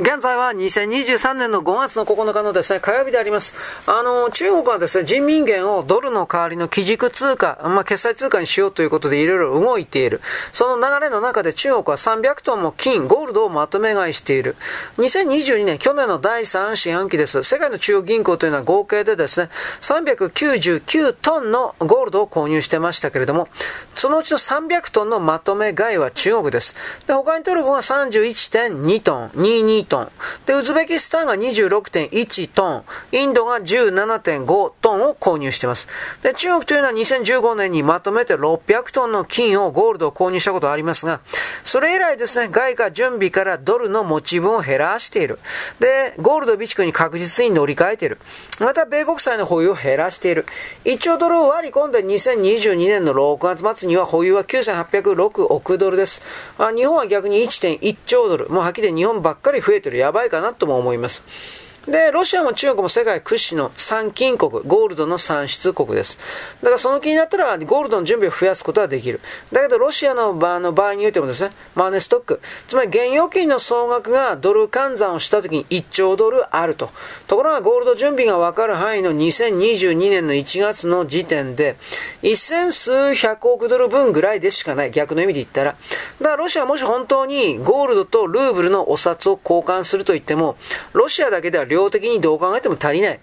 現在は2023年の5月の9日のですね、火曜日であります。あの、中国はですね、人民元をドルの代わりの基軸通貨、まあ、決済通貨にしようということでいろいろ動いている。その流れの中で中国は300トンも金、ゴールドをまとめ買いしている。2022年、去年の第3四半期です。世界の中央銀行というのは合計でですね、399トンのゴールドを購入してましたけれども、そのうちの300トンのまとめ買いは中国です。で、他にトルコが31.2トン、22トン。で、ウズベキスタンが26.1トン、インドが17.5トンを購入しています。で、中国というのは2015年にまとめて600トンの金をゴールドを購入したことがありますが、それ以来ですね、外貨準備からドルの持ち分を減らしている。で、ゴールド備蓄に確実に乗り換えている。また、米国債の保有を減らしている。1兆ドルを割り込んで2022年の6月末には保有は9806億ドルです。あ日本は逆に1.1兆ドル。もうはっきり日本ばっかり増えてる。やばいかなとも思います。で、ロシアも中国も世界屈指の産金国、ゴールドの産出国です。だからその気になったら、ゴールドの準備を増やすことはできる。だけど、ロシアの場の場合においてもですね、マネストック、つまり現預金の総額がドル換算をしたときに1兆ドルあると。ところが、ゴールド準備がわかる範囲の2022年の1月の時点で、一千数百億ドル分ぐらいでしかない。逆の意味で言ったら。だから、ロシアもし本当にゴールドとルーブルのお札を交換すると言っても、ロシアだけでは量的にどう考えても足りない。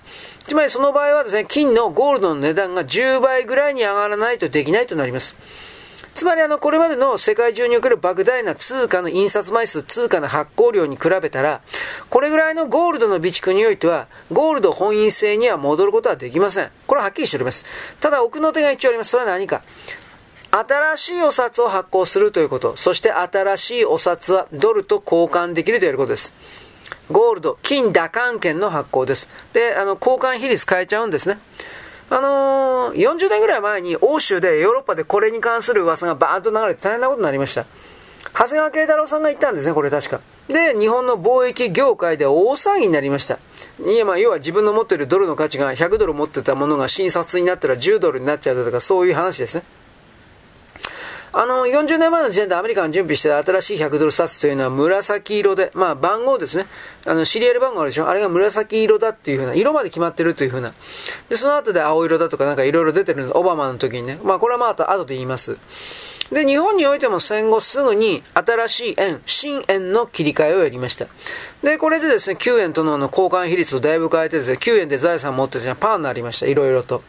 つまりその場合はですね、金のゴールドの値段が10倍ぐらいに上がらないとできないとなります。つまりあの、これまでの世界中における莫大な通貨の印刷枚数、通貨の発行量に比べたら、これぐらいのゴールドの備蓄においては、ゴールド本位制には戻ることはできません。これははっきりしております。ただ、奥の手が一応あります。それは何か。新しいお札を発行するということ。そして新しいお札はドルと交換できるということです。ゴールド、金打艦券の発行です。で、あの、交換比率変えちゃうんですね。あのー、40年ぐらい前に欧州でヨーロッパでこれに関する噂がバーンと流れて大変なことになりました。長谷川慶太郎さんが言ったんですね、これ確か。で、日本の貿易業界で大騒ぎになりました。いや、まあ、要は自分の持っているドルの価値が100ドル持ってたものが新札になったら10ドルになっちゃうとか、そういう話ですね。あの、40年前の時点でアメリカが準備してた新しい100ドル札というのは紫色で、まあ番号ですね。あの、シリアル番号あるでしょ？あれが紫色だっていうふうな、色まで決まってるというふうな。で、その後で青色だとかなんかいろいろ出てるんです。オバマの時にね。まあこれはまた後で言います。で、日本においても戦後すぐに新しい円、新円の切り替えをやりました。で、これでですね、9円との交換比率をだいぶ変えてですね、9円で財産を持ってるじゃパーになりました。いろいろと。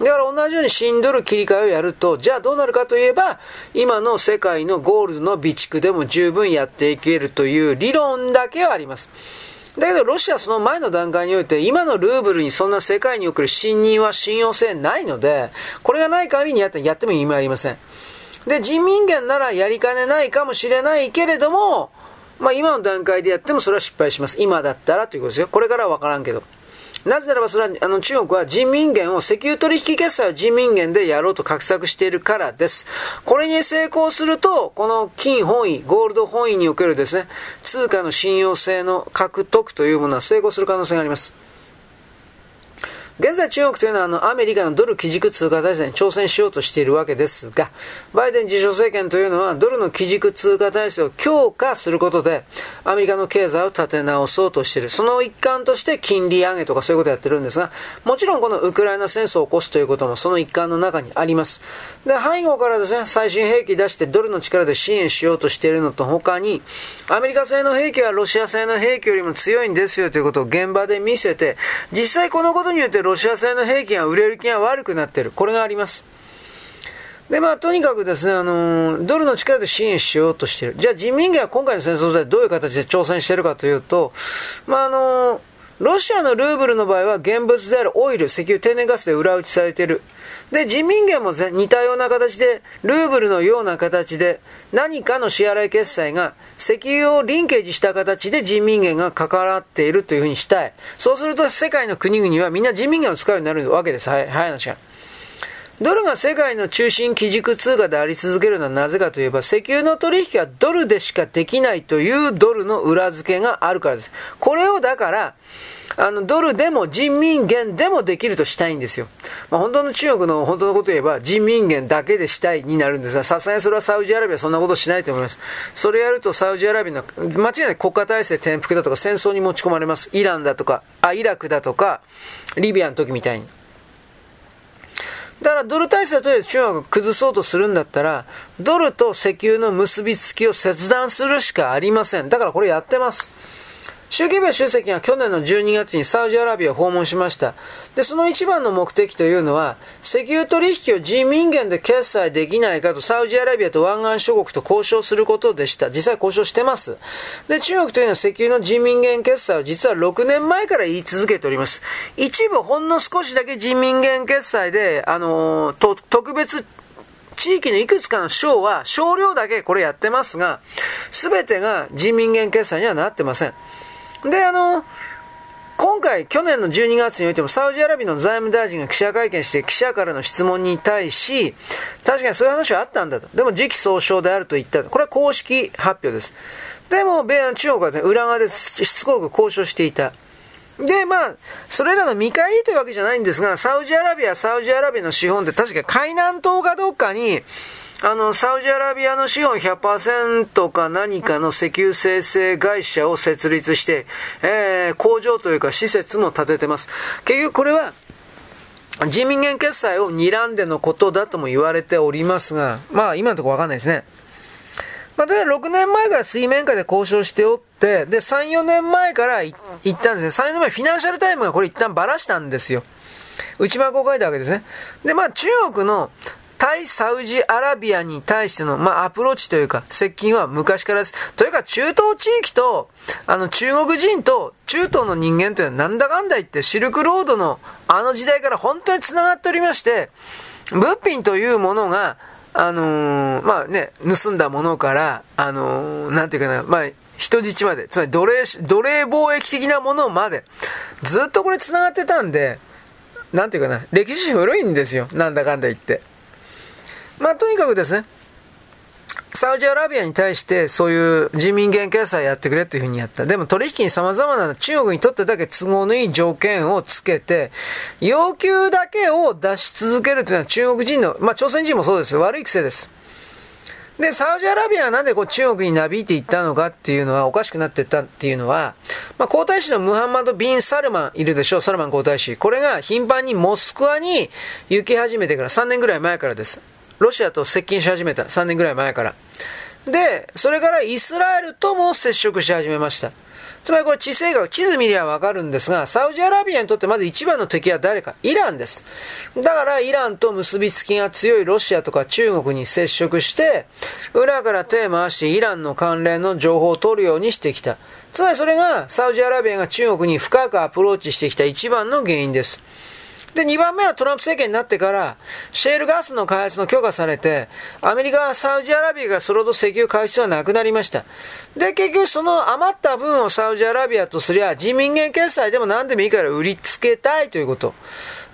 だから同じように新ドル切り替えをやると、じゃあどうなるかといえば、今の世界のゴールドの備蓄でも十分やっていけるという理論だけはあります。だけどロシアはその前の段階において今のルーブルにそんな世界における信任は信用性ないので、これがない代わりにやってやっても意味ありません。で、人民元ならやりかねないかもしれないけれども、まあ今の段階でやってもそれは失敗します。今だったらということですよ。これからはわからんけど。なぜならばそれはあの中国は人民元を石油取引決済を人民元でやろうと画策しているからです。これに成功すると、この金本位、ゴールド本位におけるですね、通貨の信用性の獲得というものは成功する可能性があります。現在中国というのはあのアメリカのドル基軸通貨体制に挑戦しようとしているわけですが、バイデン自称政権というのはドルの基軸通貨体制を強化することで、アメリカの経済を立て直そうとしている。その一環として金利上げとかそういうことをやってるんですが、もちろんこのウクライナ戦争を起こすということもその一環の中にあります。で、背後からですね、最新兵器出してドルの力で支援しようとしているのと他に、アメリカ製の兵器はロシア製の兵器よりも強いんですよということを現場で見せて、実際このことによってロシア製の兵器が売れる気が悪くなってる。これがあります。で、まあ、とにかくですね、あのドルの力で支援しようとしている。じゃあ、人民元は今回の戦争でどういう形で挑戦しているかというと、まあ、あのロシアのルーブルの場合は現物であるオイル、石油、天然ガスで裏打ちされている。で、人民元も似たような形で、ルーブルのような形で、何かの支払い決済が、石油をリンケージした形で人民元が関わっているというふうにしたい。そうすると世界の国々はみんな人民元を使うようになるわけです。はい、はい、話が。ドルが世界の中心基軸通貨であり続けるのはなぜかといえば、石油の取引はドルでしかできないというドルの裏付けがあるからです。これをだから、あの、ドルでも人民元でもできるとしたいんですよ。まあ、本当の中国の本当のことを言えば人民元だけでしたいになるんですが、さすがにそれはサウジアラビアはそんなことしないと思います。それやるとサウジアラビアの間違いない国家体制転覆だとか戦争に持ち込まれます。イランだとか、あ、イラクだとか、リビアの時みたいに。だからドル体制をとりあえず中国が崩そうとするんだったら、ドルと石油の結びつきを切断するしかありません。だからこれやってます。習近平主席が去年の12月にサウジアラビアを訪問しました。で、その一番の目的というのは、石油取引を人民元で決済できないかとサウジアラビアと湾岸諸国と交渉することでした。実際交渉してます。で、中国というのは石油の人民元決済を実は6年前から言い続けております。一部ほんの少しだけ人民元決済で、あのー、特別地域のいくつかの省は少量だけこれやってますが、すべてが人民元決済にはなってません。で、あの、今回、去年の12月においても、サウジアラビアの財務大臣が記者会見して、記者からの質問に対し、確かにそういう話はあったんだと。でも、時期総称であると言った。これは公式発表です。でも、米安中国は、ね、裏側でしつこく交渉していた。で、まあ、それらの見返りというわけじゃないんですが、サウジアラビア、サウジアラビアの資本って確か海南島かどうかに、あの、サウジアラビアの資本100%か何かの石油生成会社を設立して、えー、工場というか施設も建ててます。結局これは、人民元決済を睨んでのことだとも言われておりますが、まあ今のところわかんないですね。まあ、だ6年前から水面下で交渉しておって、で、3、4年前から行ったんですね。3、4年前、フィナンシャルタイムがこれ一旦ばらしたんですよ。内箱を書いたわけですね。で、まあ中国の対サウジアラビアに対しての、まあ、アプローチというか、接近は昔からです。というか、中東地域と、あの、中国人と中東の人間というのはなんだかんだ言って、シルクロードのあの時代から本当に繋がっておりまして、物品というものが、あのー、まあね、盗んだものから、あのー、なんていうかな、まあ、人質まで、つまり奴隷、奴隷貿易的なものまで、ずっとこれ繋がってたんで、なんていうかな、歴史古いんですよ。なんだかんだ言って。まあ、とにかくですね、サウジアラビアに対してそういう人民元決済やってくれというふうにやった。でも取引に様々な中国にとってだけ都合のいい条件をつけて、要求だけを出し続けるというのは中国人の、まあ朝鮮人もそうですよ。悪い癖です。で、サウジアラビアがなんでこう中国になびいていったのかっていうのは、おかしくなっていったっていうのは、まあ、皇太子のムハンマド・ビン・サルマンいるでしょう、サルマン皇太子。これが頻繁にモスクワに行き始めてから3年ぐらい前からです。ロシアと接近し始めた。3年ぐらい前から。で、それからイスラエルとも接触し始めました。つまりこれ地政学、地図見りゃわかるんですが、サウジアラビアにとってまず一番の敵は誰かイランです。だからイランと結びつきが強いロシアとか中国に接触して、裏から手回してイランの関連の情報を取るようにしてきた。つまりそれがサウジアラビアが中国に深くアプローチしてきた一番の原因です。で、2番目はトランプ政権になってから、シェールガスの開発の許可されて、アメリカはサウジアラビアがそれほど石油買う必要はなくなりました。で、結局その余った分をサウジアラビアとすりゃ、人民元決済でも何でもいいから売りつけたいということ。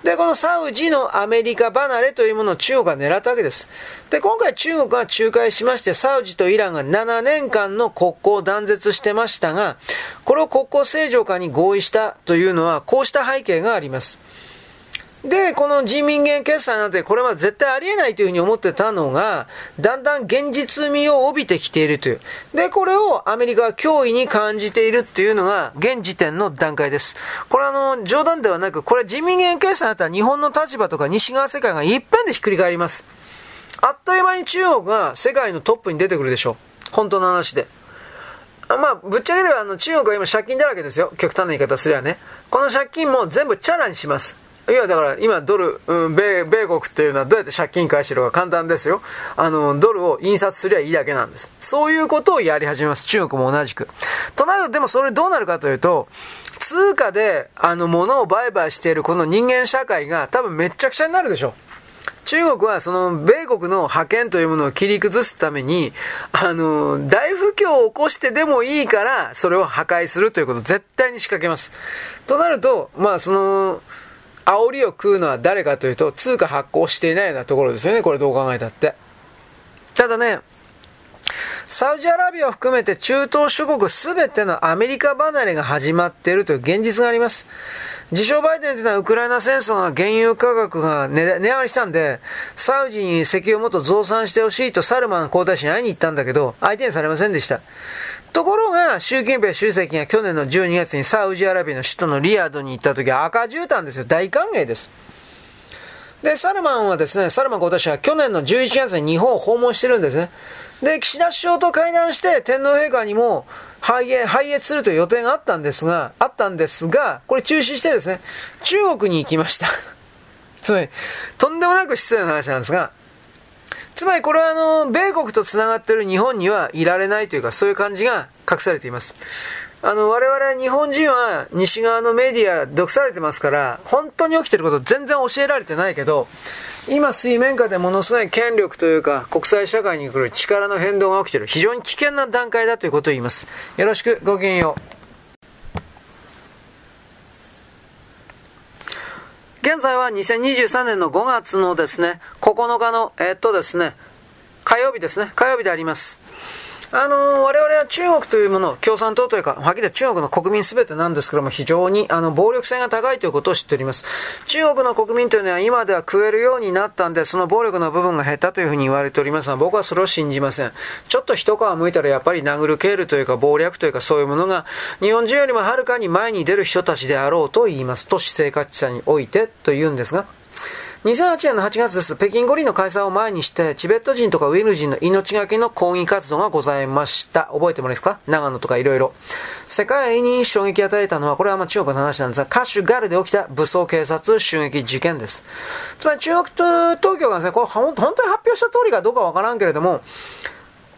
で、このサウジのアメリカ離れというものを中国が狙ったわけです。で、今回中国が仲介しまして、サウジとイランが7年間の国交を断絶してましたが、これを国交正常化に合意したというのは、こうした背景があります。で、この人民元決済なんてこれは絶対ありえないというふうに思ってたのが、だんだん現実味を帯びてきているという。で、これをアメリカは脅威に感じているっていうのが現時点の段階です。これはあの、冗談ではなく、これ人民元決済だったら日本の立場とか西側世界が一遍でひっくり返ります。あっという間に中国が世界のトップに出てくるでしょう。本当の話で。まあ、ぶっちゃければあの中国は今借金だらけですよ。極端な言い方すればね。この借金も全部チャラにします。いや、だから今ドル、うん、米、米国っていうのはどうやって借金返してるか簡単ですよ。あの、ドルを印刷すりゃいいだけなんです。そういうことをやり始めます。中国も同じく。となると、でもそれどうなるかというと、通貨で、あの、物を売買しているこの人間社会が多分めっちゃくちゃになるでしょう。中国はその米国の覇権というものを切り崩すために、あの、大不況を起こしてでもいいから、それを破壊するということを絶対に仕掛けます。となると、まあその、煽りを食うのは誰かというと、通貨発行していないようなところですよね。これどう考えたって。ただね、サウジアラビアを含めて中東諸国すべてのアメリカ離れが始まっているという現実があります。自称バイデンというのはウクライナ戦争が原油価格が値上がりしたんで、サウジに石油をもっと増産してほしいとサルマン皇太子に会いに行ったんだけど、相手にされませんでした。ところが、習近平主席が去年の12月にサウジアラビアの首都のリヤドに行った時は赤絨毯ですよ。大歓迎です。で、サルマンはですね、サルマン皇太子は去年の11月に日本を訪問してるんですね。で、岸田首相と会談して天皇陛下にも拝謁、拝謁するという予定があったんですが、あったんですが、これ中止してですね、中国に行きました。つまり、とんでもなく失礼な話なんですが、つまりこれはあの、米国と繋がっている日本にはいられないというか、そういう感じが隠されています。あの、我々日本人は西側のメディア読されてますから、本当に起きてること全然教えられてないけど、今水面下でものすごい権力というか国際社会に来る力の変動が起きている非常に危険な段階だということを言います。よろしくごきげんよう。現在は2023年の5月のですね、9日の、えっとですね、火曜日ですね、火曜日であります。あのー、我々は中国というもの、共産党というか、はっきり言中国の国民すべてなんですけども、非常にあの暴力性が高いということを知っております。中国の国民というのは今では食えるようになったんで、その暴力の部分が減ったというふうに言われておりますが、僕はそれを信じません。ちょっと一皮向いたらやっぱり殴る蹴るというか、暴略というか、そういうものが、日本人よりもはるかに前に出る人たちであろうと言います。都市生活者においてと言うんですが、2008年の8月です。北京五輪の開催を前にして、チベット人とかウイグル人の命がけの抗議活動がございました。覚えてもらえますか？長野とかいろいろ。世界に衝撃を与えたのは、これはまあ中国の話なんですが、カシュガルで起きた武装警察襲撃事件です。つまり中国と東京がですね、これ本当に発表した通りかどうかわからんけれども、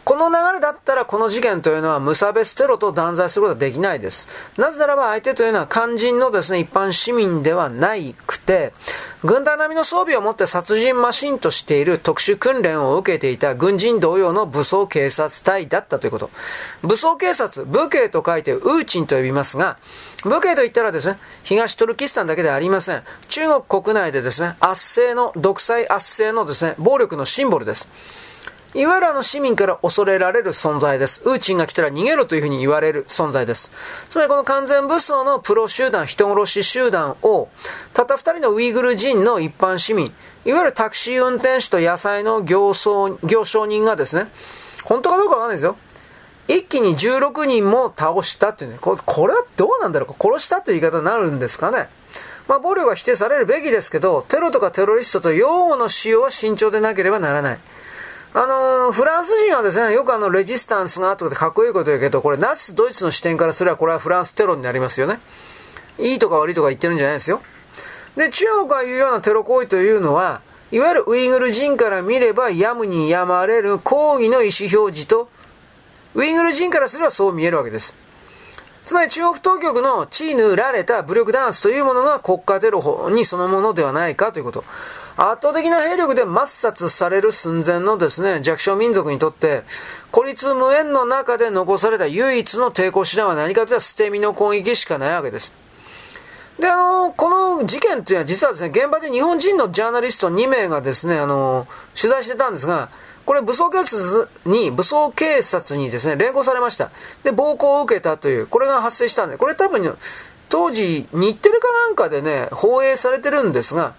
この流れだったらこの事件というのは無差別テロと断罪することはできないです。なぜならば相手というのは肝心のですね、一般市民ではないくて、軍隊並みの装備を持って殺人マシンとしている特殊訓練を受けていた軍人同様の武装警察隊だったということ。武装警察、武警と書いてウーチンと呼びますが、武警といったらですね、東トルキスタンだけではありません。中国国内でですね、圧政の、独裁圧政のですね、暴力のシンボルです。いわゆるあの市民から恐れられる存在です。ウーチンが来たら逃げろというふうに言われる存在です。つまりこの完全武装のプロ集団、人殺し集団を、たった二人のウイグル人の一般市民、いわゆるタクシー運転手と野菜の行商行商人がですね、本当かどうかわかんないですよ。一気に16人も倒したっていうね、これこれはどうなんだろうか、殺したという言い方になるんですかね。まあ、暴力は否定されるべきですけど、テロとかテロリストと用語の使用は慎重でなければならない。あのー、フランス人はですね、よくあの、レジスタンスがとかでかっこいいこと言うけど、これナチスドイツの視点からすればこれはフランステロになりますよね。いいとか悪いとか言ってるんじゃないですよ。で、中国が言うようなテロ行為というのは、いわゆるウイグル人から見ればやむにやまれる抗議の意思表示と、ウイグル人からすればそう見えるわけです。つまり中国当局の血塗られた武力弾圧というものが国家テロ法にそのものではないかということ。圧倒的な兵力で抹殺される寸前のですね、弱小民族にとって、孤立無縁の中で残された唯一の抵抗手段は何かというと捨て身の攻撃しかないわけです。で、あの、この事件というのは実はですね、現場で日本人のジャーナリスト2名がですね、あの、取材してたんですが、これ武装警察に、武装警察にですね、連行されました。で、暴行を受けたという、これが発生したんで、これ多分、当時、日テレかなんかでね、放映されてるんですが、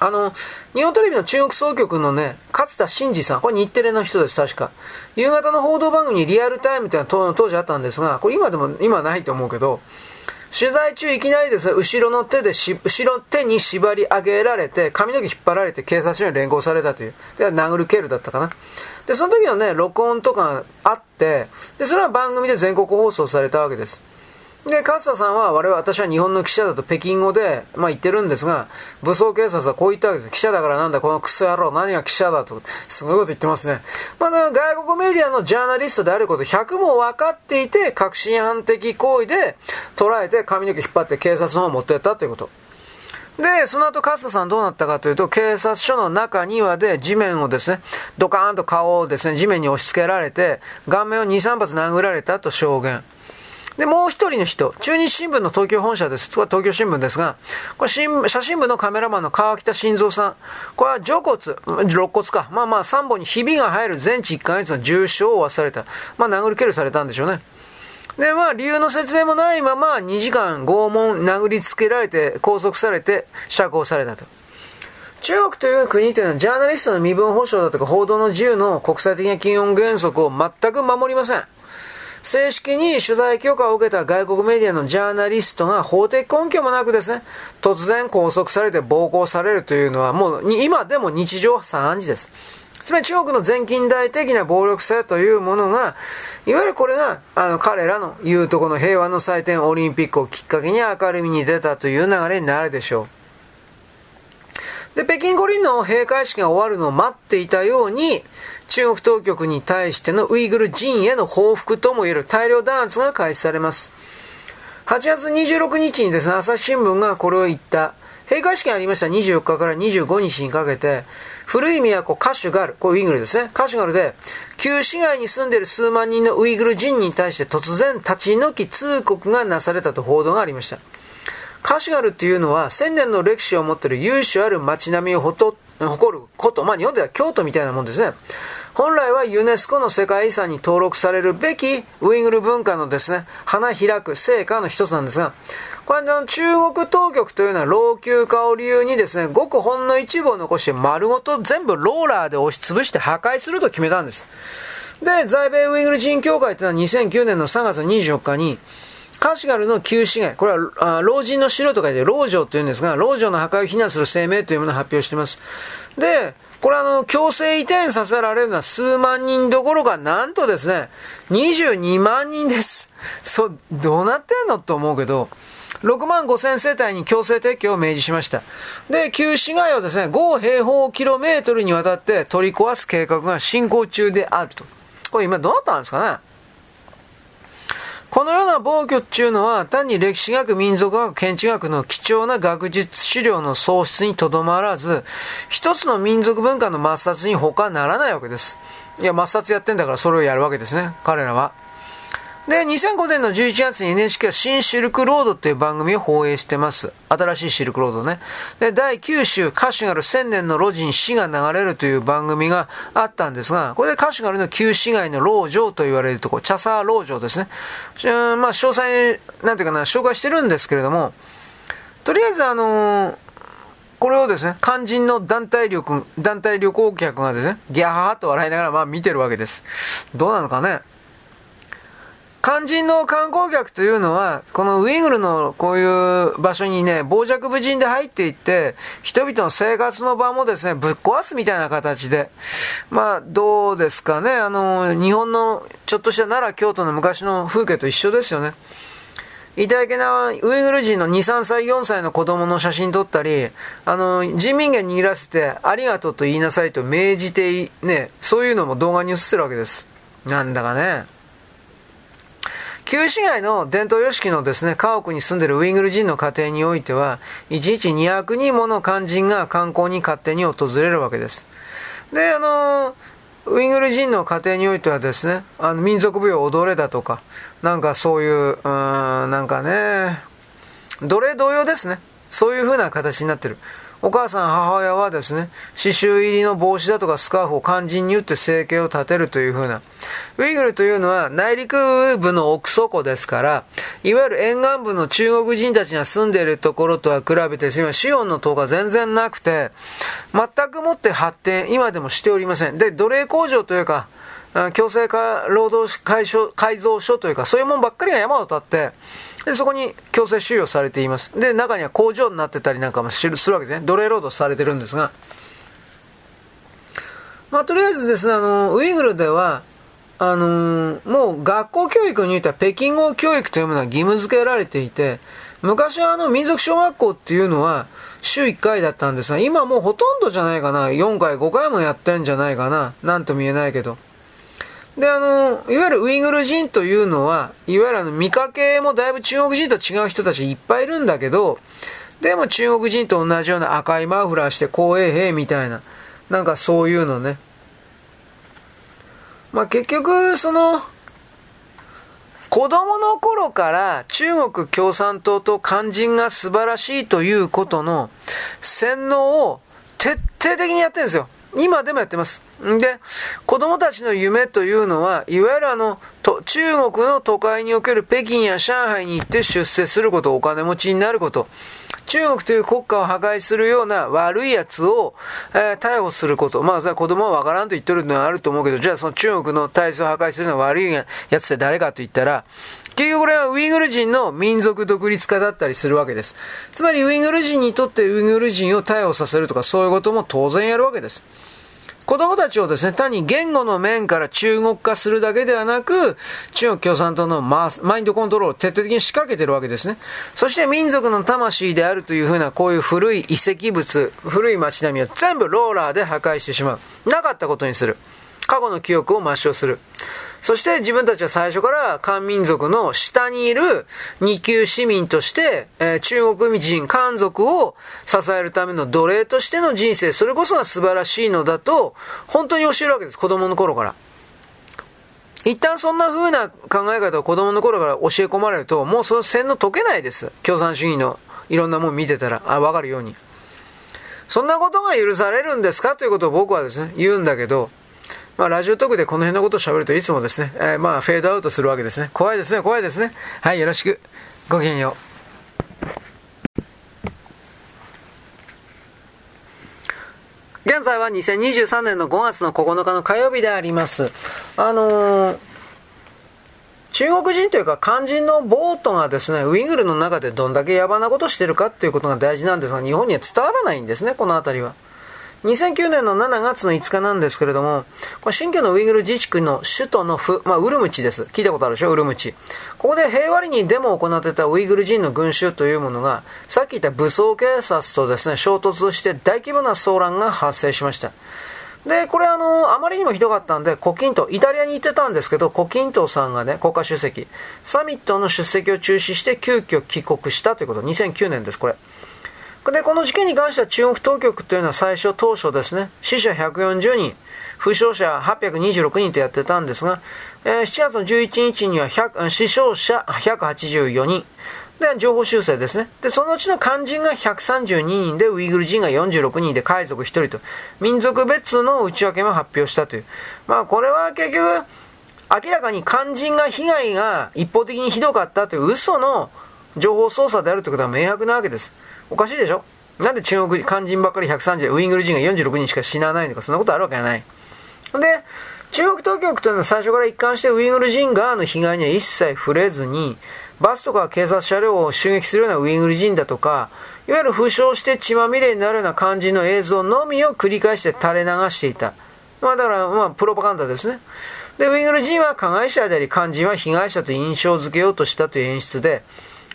あの、日本テレビの中国総局のね、勝田真二さん、これ日テレの人です、確か。夕方の報道番組にリアルタイムっていうのは当時あったんですが、これ今でも、今ないと思うけど、取材中いきなりですね、後ろの手でし、後ろ手に縛り上げられて、髪の毛引っ張られて警察署に連行されたという。で、殴る蹴るだったかな。で、その時のね、録音とかあって、で、それは番組で全国放送されたわけです。で、勝田さんは、我々、私は日本の記者だと北京語で、まあ言ってるんですが、武装警察はこう言ったわけです。記者だからなんだ、このクソ野郎、何が記者だと、すごいこと言ってますね。まあ、外国メディアのジャーナリストであること100も分かっていて、確信犯的行為で捉えて髪の毛引っ張って警察の方を持ってったということ。で、その後、勝田さんどうなったかというと、警察署の中庭で地面をですね、ドカーンと顔をですね、地面に押し付けられて、顔面を2、3発殴られたと証言。で、もう一人の人、中日新聞の東京本社です。これは東京新聞ですが、これ新写真部のカメラマンの川北晋三さん。これは上骨、肋骨か。まあまあ3本にひびが入る全治1ヶ月の重傷を負わされた。まあ殴り蹴るされたんでしょうね。で、まあ、理由の説明もないまま、2時間拷問、殴りつけられて、拘束されて、釈放されたと。中国という国というのは、ジャーナリストの身分保障だとか、報道の自由の国際的な金融原則を全く守りません。正式に取材許可を受けた外国メディアのジャーナリストが法的根拠もなくですね、突然拘束されて暴行されるというのはもう今でも日常茶飯事です。つまり中国の全近代的な暴力性というものが、いわゆるこれが、あの、彼らの言うとこの平和の祭典オリンピックをきっかけに明るみに出たという流れになるでしょう。で、北京五輪の閉会式が終わるのを待っていたように、中国当局に対してのウイグル人への報復ともいえる大量弾圧が開始されます。8月26日にですね、朝日新聞がこれを言った。閉会式がありました24日から25日にかけて、古い都カシュガル、これウイグルですね。カシュガルで、旧市街に住んでいる数万人のウイグル人に対して突然立ち退き通告がなされたと報道がありました。カシュガルっていうのは千年の歴史を持っている由緒ある街並みを誇ること、まあ日本では京都みたいなもんですね。本来はユネスコの世界遺産に登録されるべきウイグル文化のですね、花開く成果の一つなんですが、これの中国当局というのは老朽化を理由にですね、ごくほんの一部を残して丸ごと全部ローラーで押しつぶして破壊すると決めたんです。で、在米ウイグル人協会というのは2009年の3月24日に、カシガルの旧市街、これは老人の城と書いて老城というんですが、老城の破壊を非難する声明というものを発表しています。で、これあの、強制移転させられるのは数万人どころか、なんとですね、22万人です。そう、どうなってんのと思うけど、6万5千世帯に強制撤去を明示しました。で、旧市街をですね、5平方キロメートルにわたって取り壊す計画が進行中であると。これ今どうなったんですかね？このような暴挙っていうのは単に歴史学、民族学、建築学の貴重な学術資料の創出にとどまらず、一つの民族文化の抹殺に他ならないわけです。いや、抹殺やってんだからそれをやるわけですね、彼らは。で、2005年の11月に NHK は新シルクロードっていう番組を放映してます。新しいシルクロードね。で、第9週、歌手がある千年の路地に死が流れるという番組があったんですが、これで歌手があるの旧市街の老城と言われるところ、茶沢老城ですね。うん、まあ、詳細、なんていうかな、紹介してるんですけれども、とりあえずあのーこれをですね、肝心の団体旅、団体旅行客がですね、ギャーと笑いながらまあ見てるわけです。どうなのかね。肝心の観光客というのは、このウイグルのこういう場所にね、傍若無人で入っていって、人々の生活の場もですね、ぶっ壊すみたいな形で、まあ、どうですかね、あの、日本のちょっとした奈良、京都の昔の風景と一緒ですよね。いただけなウイグル人の2、3歳、4歳の子供の写真撮ったり、あの、人民元握らせて、ありがとうと言いなさいと命じて、ね、そういうのも動画に映ってるわけです。なんだかね。旧市街の伝統様式のですね、家屋に住んでるウイグル人の家庭においては、1日200人もの肝心が観光に勝手に訪れるわけです。で、あのウイグル人の家庭においてはですね、あの民族舞踊踊れだとか、なんかそういう、うん、なんかね、奴隷同様ですね。そういう風な形になってる。お母さん、母親はですね、刺繍入りの帽子だとかスカーフを肝心に打って生計を立てるというふうな。ウイグルというのは内陸部の奥底ですから、いわゆる沿岸部の中国人たちが住んでいるところとは比べて、今、資本の塔が全然なくて、全くもって発展、今でもしておりません。で、奴隷工場というか、強制化労働改造所というか、そういうもんばっかりが山を立って、で、そこに強制収容されています。で、中には工場になってたりなんかもするわけですね。奴隷労働されてるんですが。まあ、とりあえずですね、あの、ウイグルでは、あのー、もう学校教育においては北京語教育というものは義務付けられていて、昔はあの民族小学校っていうのは週1回だったんですが、今もうほとんどじゃないかな。4回、5回もやってんじゃないかな。なんとも言えないけど。で、あの、いわゆるウイグル人というのは、いわゆるあの、見かけもだいぶ中国人と違う人たちいっぱいいるんだけど、でも中国人と同じような赤いマフラーして、公衛兵みたいな、なんかそういうのね。まあ結局、その、子供の頃から中国共産党と肝心が素晴らしいということの洗脳を徹底的にやってるんですよ。今でもやってます。で、子供たちの夢というのは、いわゆるあの、と中国の都会における北京や上海に行って出世すること、お金持ちになること、中国という国家を破壊するような悪い奴を、えー、逮捕すること。まあ、さ、子供はわからんと言っとるのはあると思うけど、じゃあその中国の体制を破壊するのは悪い奴って誰かと言ったら、結局これはウイグル人の民族独立化だったりするわけです。つまりウイグル人にとってウイグル人を逮捕させるとかそういうことも当然やるわけです。子供たちをですね、単に言語の面から中国化するだけではなく、中国共産党のマインドコントロールを徹底的に仕掛けてるわけですね。そして民族の魂であるというふうな、こういう古い遺跡物、古い街並みを全部ローラーで破壊してしまう。なかったことにする。過去の記憶を抹消する。そして自分たちは最初から漢民族の下にいる二級市民として、えー、中国人、漢族を支えるための奴隷としての人生、それこそが素晴らしいのだと、本当に教えるわけです。子供の頃から。一旦そんな風な考え方を子供の頃から教え込まれると、もうその洗脳解けないです。共産主義のいろんなもん見てたら、あ、わかるように。そんなことが許されるんですか？ということを僕はですね、言うんだけど、まあ、ラジオトークでこの辺のことを喋るといつもですね、えー、まあ、フェードアウトするわけですね。怖いですね、怖いですね。はい、よろしく。ごきげんよう。現在は2023年の5月の9日の火曜日であります。あのー、中国人というか肝心のボートがですね、ウイグルの中でどんだけ野蛮なことしてるかっていうことが大事なんですが、日本には伝わらないんですね、この辺りは。2009年の7月の5日なんですけれども、これ新疆のウイグル自治区の首都の府、まあ、ウルムチです。聞いたことあるでしょ？ウルムチ。ここで平和裏にデモを行ってたウイグル人の群衆というものが、さっき言った武装警察とですね、衝突して大規模な騒乱が発生しました。で、これあの、あまりにもひどかったんで、コキント、イタリアに行ってたんですけど、コキントさんがね、国家主席、サミットの出席を中止して急遽帰国したということ、2009年です、これ。で、この事件に関しては中国当局というのは最初当初ですね、死者140人、負傷者826人とやってたんですが、えー、7月の11日には死傷者184人。で、情報修正ですね。で、そのうちの肝心が132人で、ウイグル人が46人で、海賊1人と、民族別の内訳も発表したという。まあ、これは結局、明らかに肝心が被害が一方的にひどかったという嘘の情報操作であるということは明白なわけです。おかしいでしょ？なんで中国肝心ばっかり130、ウイグル人が46人しか死なないのか、そんなことあるわけがない。で、中国当局というのは最初から一貫してウイグル人側の被害には一切触れずに、バスとか警察車両を襲撃するようなウイグル人だとか、いわゆる負傷して血まみれになるような感じの映像のみを繰り返して垂れ流していた。まあだから、まあ、プロパガンダですね。で、ウイグル人は加害者であり、肝心は被害者と印象付けようとしたという演出で、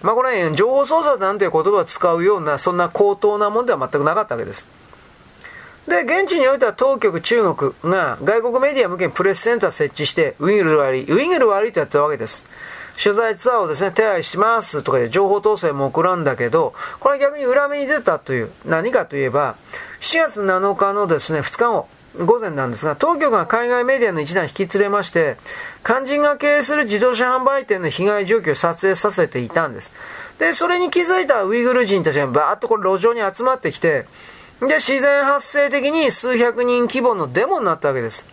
まあこれ、情報操作なんていう言葉を使うような、そんな高等なもんでは全くなかったわけです。で、現地においては当局中国が外国メディア向けにプレスセンター設置して、ウイグル悪い、ウイグル悪いとやってるわけです。取材ツアーをですね、手配しますとかで情報統制も送るんだけど、これ逆に裏目に出たという、何かといえば、7月7日のですね、2日後、午前なんですが、当局が海外メディアの一団引き連れまして、肝心が経営する自動車販売店の被害状況を撮影させていたんです。で、それに気づいたウイグル人たちがバーッとこれ路上に集まってきて、で、自然発生的に数百人規模のデモになったわけです。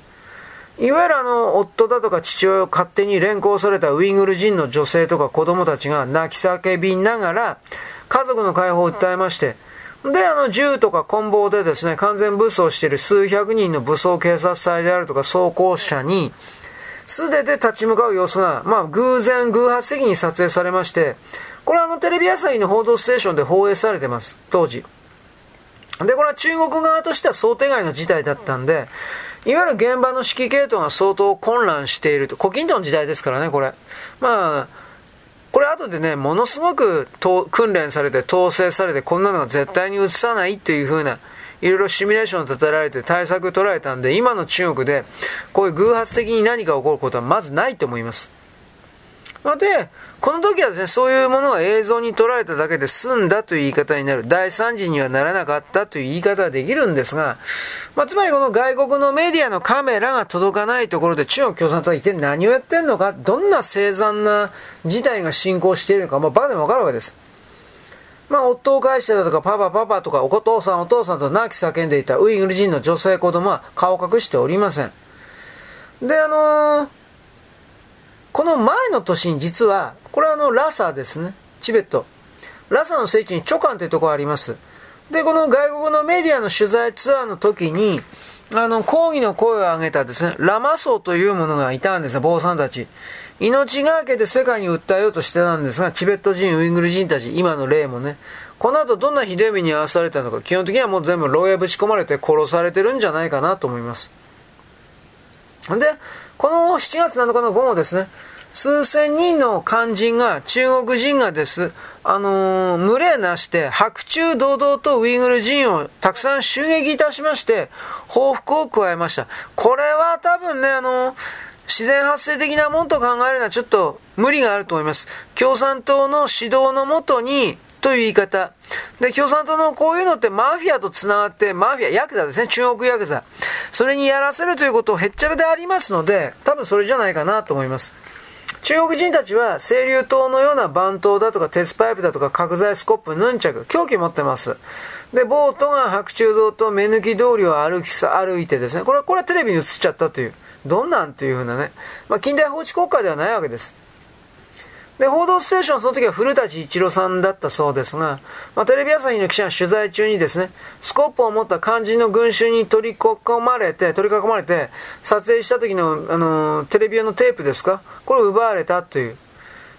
いわゆるあの、夫だとか父親を勝手に連行されたウイグル人の女性とか子供たちが泣き叫びながら、家族の解放を訴えまして、で、あの、銃とか棍棒でですね、完全武装している数百人の武装警察隊であるとか装甲車に、素手で立ち向かう様子が、まあ、偶然、偶発的に撮影されまして、これはあの、テレビ朝日の報道ステーションで放映されてます、当時。で、これは中国側としては想定外の事態だったんで、いわゆる現場の指揮系統が相当混乱していると。古近東の時代ですからね、これ。まあ、これ後でね、ものすごく訓練されて、統制されて、こんなのは絶対に移さないっていうふうな、いろいろシミュレーションを立てられて対策を取られたんで、今の中国で、こういう偶発的に何か起こることはまずないと思います。ま、で、この時はですね、そういうものが映像に撮られただけで済んだという言い方になる。大惨事にはならなかったという言い方はできるんですが、まあ、つまりこの外国のメディアのカメラが届かないところで中国共産党は一体何をやってんのか、どんな凄惨な事態が進行しているのか、まあ、バカでもわかるわけです。まあ、夫を返してだとか、パパパパとか、お父さんお父さんと泣き叫んでいたウイグル人の女性子供は顔を隠しておりません。で、あのー、この前の年に実は、これはあの、ラサですね。チベット。ラサの聖地にチョカンというところがあります。で、この外国のメディアの取材ツアーの時に、あの、抗議の声を上げたですね、ラマ層というものがいたんですよ、坊さんたち。命がけで世界に訴えようとしてたんですが、チベット人、ウイグル人たち、今の例もね、この後どんなひどい目に遭わされたのか、基本的にはもう全部牢屋ぶち込まれて殺されてるんじゃないかなと思います。で、この7月7日の午後ですね、数千人の肝心が、中国人がです、あのー、群れなして、白昼堂々とウイグル人をたくさん襲撃いたしまして、報復を加えました。これは多分ね、あのー、自然発生的なもんと考えるのはちょっと無理があると思います。共産党の指導のもとに、という言い方。で、共産党のこういうのってマフィアと繋がって、マフィア、ヤクザですね、中国ヤクザ。それにやらせるということをへっちゃらでありますので、多分それじゃないかなと思います。中国人たちは青龍刀のような蛮刀だとか鉄パイプだとか角材スコップ、ヌンチャク、凶器持ってます。で、ボートが白昼堂々と目抜き通りを歩きさ、歩いてですね、これは、これはテレビに映っちゃったという、どんなんというふうなね、まあ、近代法治国家ではないわけです。で、報道ステーションその時は古舘一郎さんだったそうですが、まあ、テレビ朝日の記者が取材中にですね、スコップを持った肝心の群衆に取り囲まれて、取り囲まれて、撮影した時の、あの、テレビ用のテープですかこれを奪われたという。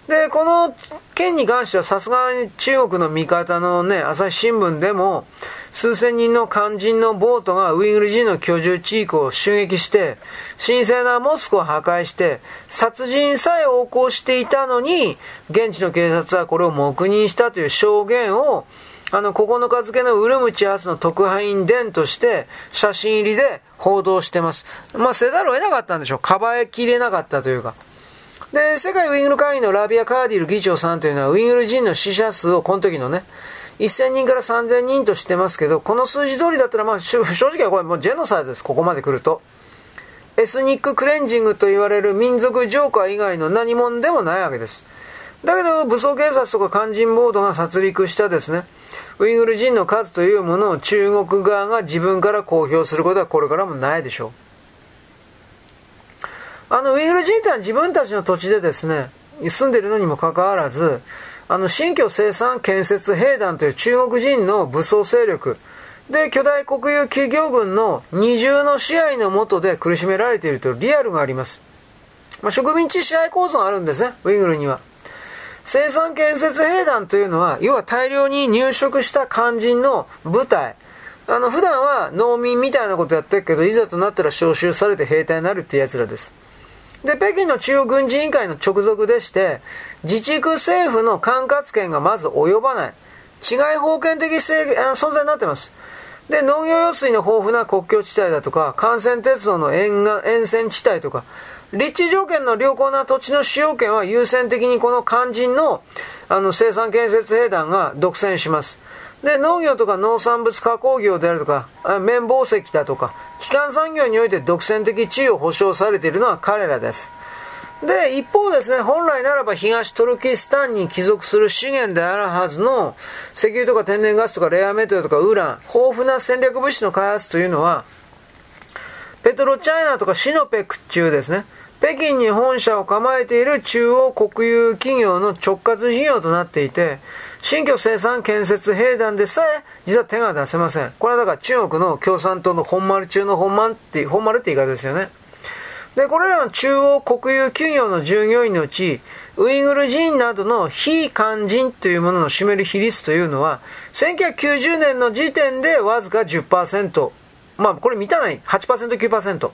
で、この件に関してはさすがに中国の味方のね、朝日新聞でも、数千人の肝心のボートがウイグル人の居住地域を襲撃して、神聖なモスクを破壊して、殺人さえ横行していたのに、現地の警察はこれを黙認したという証言を、あの、9日付のウルムチ発の特派員伝として、写真入りで報道してます。まあ、せざるを得なかったんでしょう。かばえきれなかったというか。で、世界ウイグル会議のラビア・カーディル議長さんというのは、ウイグル人の死者数をこの時のね、1000人から3000人としてますけど、この数字通りだったら、まあ、正直はこれもうジェノサイドです、ここまで来ると。エスニッククレンジングと言われる民族浄化以外の何者でもないわけです。だけど、武装警察とか肝心ボードが殺戮したですね、ウイグル人の数というものを中国側が自分から公表することはこれからもないでしょう。あの、ウイグル人ってのは自分たちの土地でですね、住んでいるのにもかかわらず、あの、新居生産建設兵団という中国人の武装勢力、で、巨大国有企業軍の二重の支配の下で苦しめられているというリアルがあります。まあ、植民地支配構造があるんですね、ウイグルには。生産建設兵団というのは、要は大量に入植した肝心の部隊。あの、普段は農民みたいなことやってるけど、いざとなったら招集されて兵隊になるっていう奴らです。で、北京の中央軍事委員会の直属でして、自治区政府の管轄権がまず及ばない。違い封建的存在になってます。で、農業用水の豊富な国境地帯だとか、幹線鉄道の沿岸、沿線地帯とか、立地条件の良好な土地の使用権は優先的にこの肝心のあの生産建設兵団が独占します。で、農業とか農産物加工業であるとか、綿紡石だとか、基幹産業において独占的地位を保障されているのは彼らです。で、一方ですね、本来ならば東トルキスタンに帰属する資源であるはずの石油とか天然ガスとかレアメタルとかウラン、豊富な戦略物質の開発というのは、ペトロチャイナとかシノペク中ですね、北京に本社を構えている中央国有企業の直轄事業となっていて、新居生産建設兵団でさえ、実は手が出せません。これはだから中国の共産党の本丸中の本丸って、本丸って言い方ですよね。で、これらの中央国有企業の従業員のうち、ウイグル人などの非肝人というものの占める比率というのは、1990年の時点でわずか10%。まあ、これ満たない。8%、9%。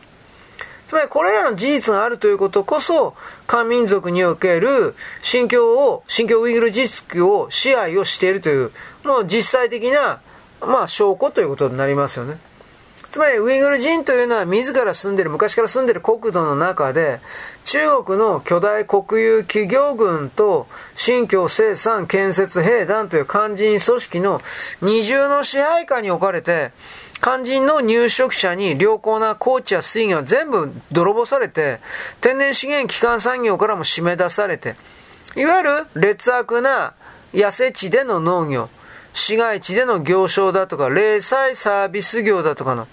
つまりこれらの事実があるということこそ、漢民族における新疆を、新疆ウイグル自治区を支配をしているという、もう実際的な、まあ証拠ということになりますよね。つまりウイグル人というのは自ら住んでる、昔から住んでる国土の中で、中国の巨大国有企業軍と新疆生産建設兵団という肝心組織の二重の支配下に置かれて、肝心の入植者に良好な高地や水源は全部泥棒されて、天然資源基幹産業からも締め出されて、いわゆる劣悪な野生地での農業、市街地での行商だとか、零細サービス業だとかの、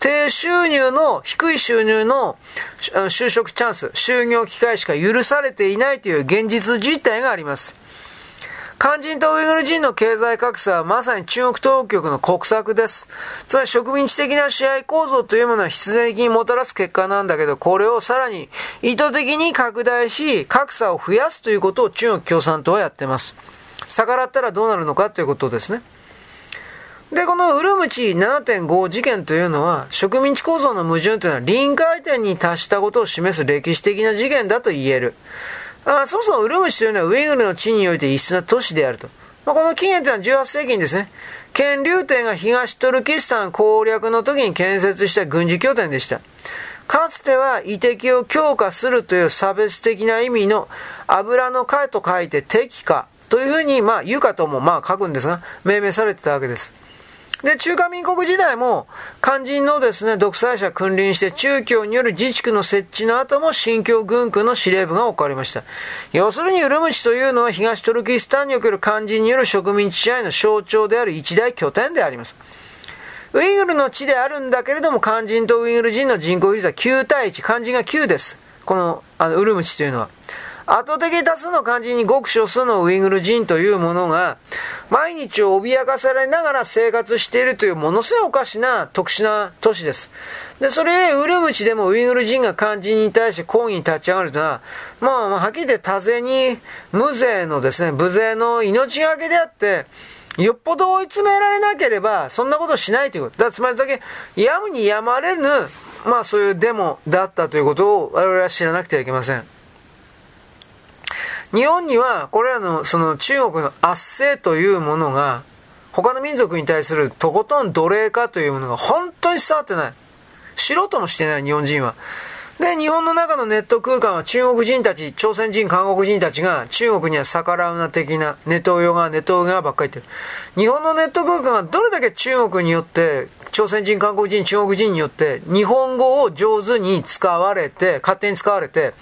低収入の、低い収入の就職チャンス、就業機会しか許されていないという現実実態があります。肝心とウイグル人の経済格差はまさに中国当局の国策です。つまり植民地的な支配構造というものは必然的にもたらす結果なんだけど、これをさらに意図的に拡大し、格差を増やすということを中国共産党はやっています。逆らったらどうなるのかということですね。で、このウルムチ7.5事件というのは、植民地構造の矛盾というのは臨界点に達したことを示す歴史的な事件だと言える。あそもそもウルムチというのはウイグルの地において異質な都市であると。まあ、この起源というのは18世紀にですね、県流帝が東トルキスタン攻略の時に建設した軍事拠点でした。かつては遺敵を強化するという差別的な意味の油の貝と書いて敵化というふうに、まあ、言うかとも、まあ、書くんですが、命名されてたわけです。で、中華民国時代も、肝心のですね、独裁者君臨して中共による自治区の設置の後も新疆軍区の司令部が置かれました。要するにウルムチというのは東トルキスタンにおける肝心による植民地支配の象徴である一大拠点であります。ウイグルの地であるんだけれども、肝心とウイグル人の人口比率は9対1、肝心が9です。この、あの、ウルムチというのは。圧倒的多数の漢字にごく少数のウイグル人というものが、毎日を脅かされながら生活しているというものすごいおかしな特殊な都市です。で、それ、ウルムチでもウイグル人が漢字に対して抗議に立ち上がるというのは、まあ、はっきり言って多勢に無勢のですね、無勢の命がけであって、よっぽど追い詰められなければ、そんなことしないということ。だつまりだけ、やむにやまれぬ、まあそういうデモだったということを我々は知らなくてはいけません。日本にはこれらのその中国の圧政というものが他の民族に対するとことん奴隷化というものが本当に伝わってない。知ろうともしてない日本人は。で、日本の中のネット空間は中国人たち、朝鮮人、韓国人たちが中国には逆らうな的なネトウヨガ、ネトウヨガばっかり言ってる。日本のネット空間がどれだけ中国によって、朝鮮人、韓国人、中国人によって日本語を上手に使われて、勝手に使われて、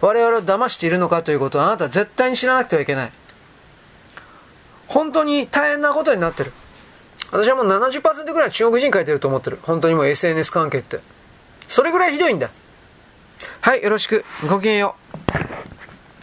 我々を騙しているのかということをあなたは絶対に知らなくてはいけない。本当に大変なことになってる。私はもう70%ぐらい中国人書いてると思ってる。本当にもう SNS 関係って。それぐらいひどいんだ。はい、よろしく。ごきげんよう。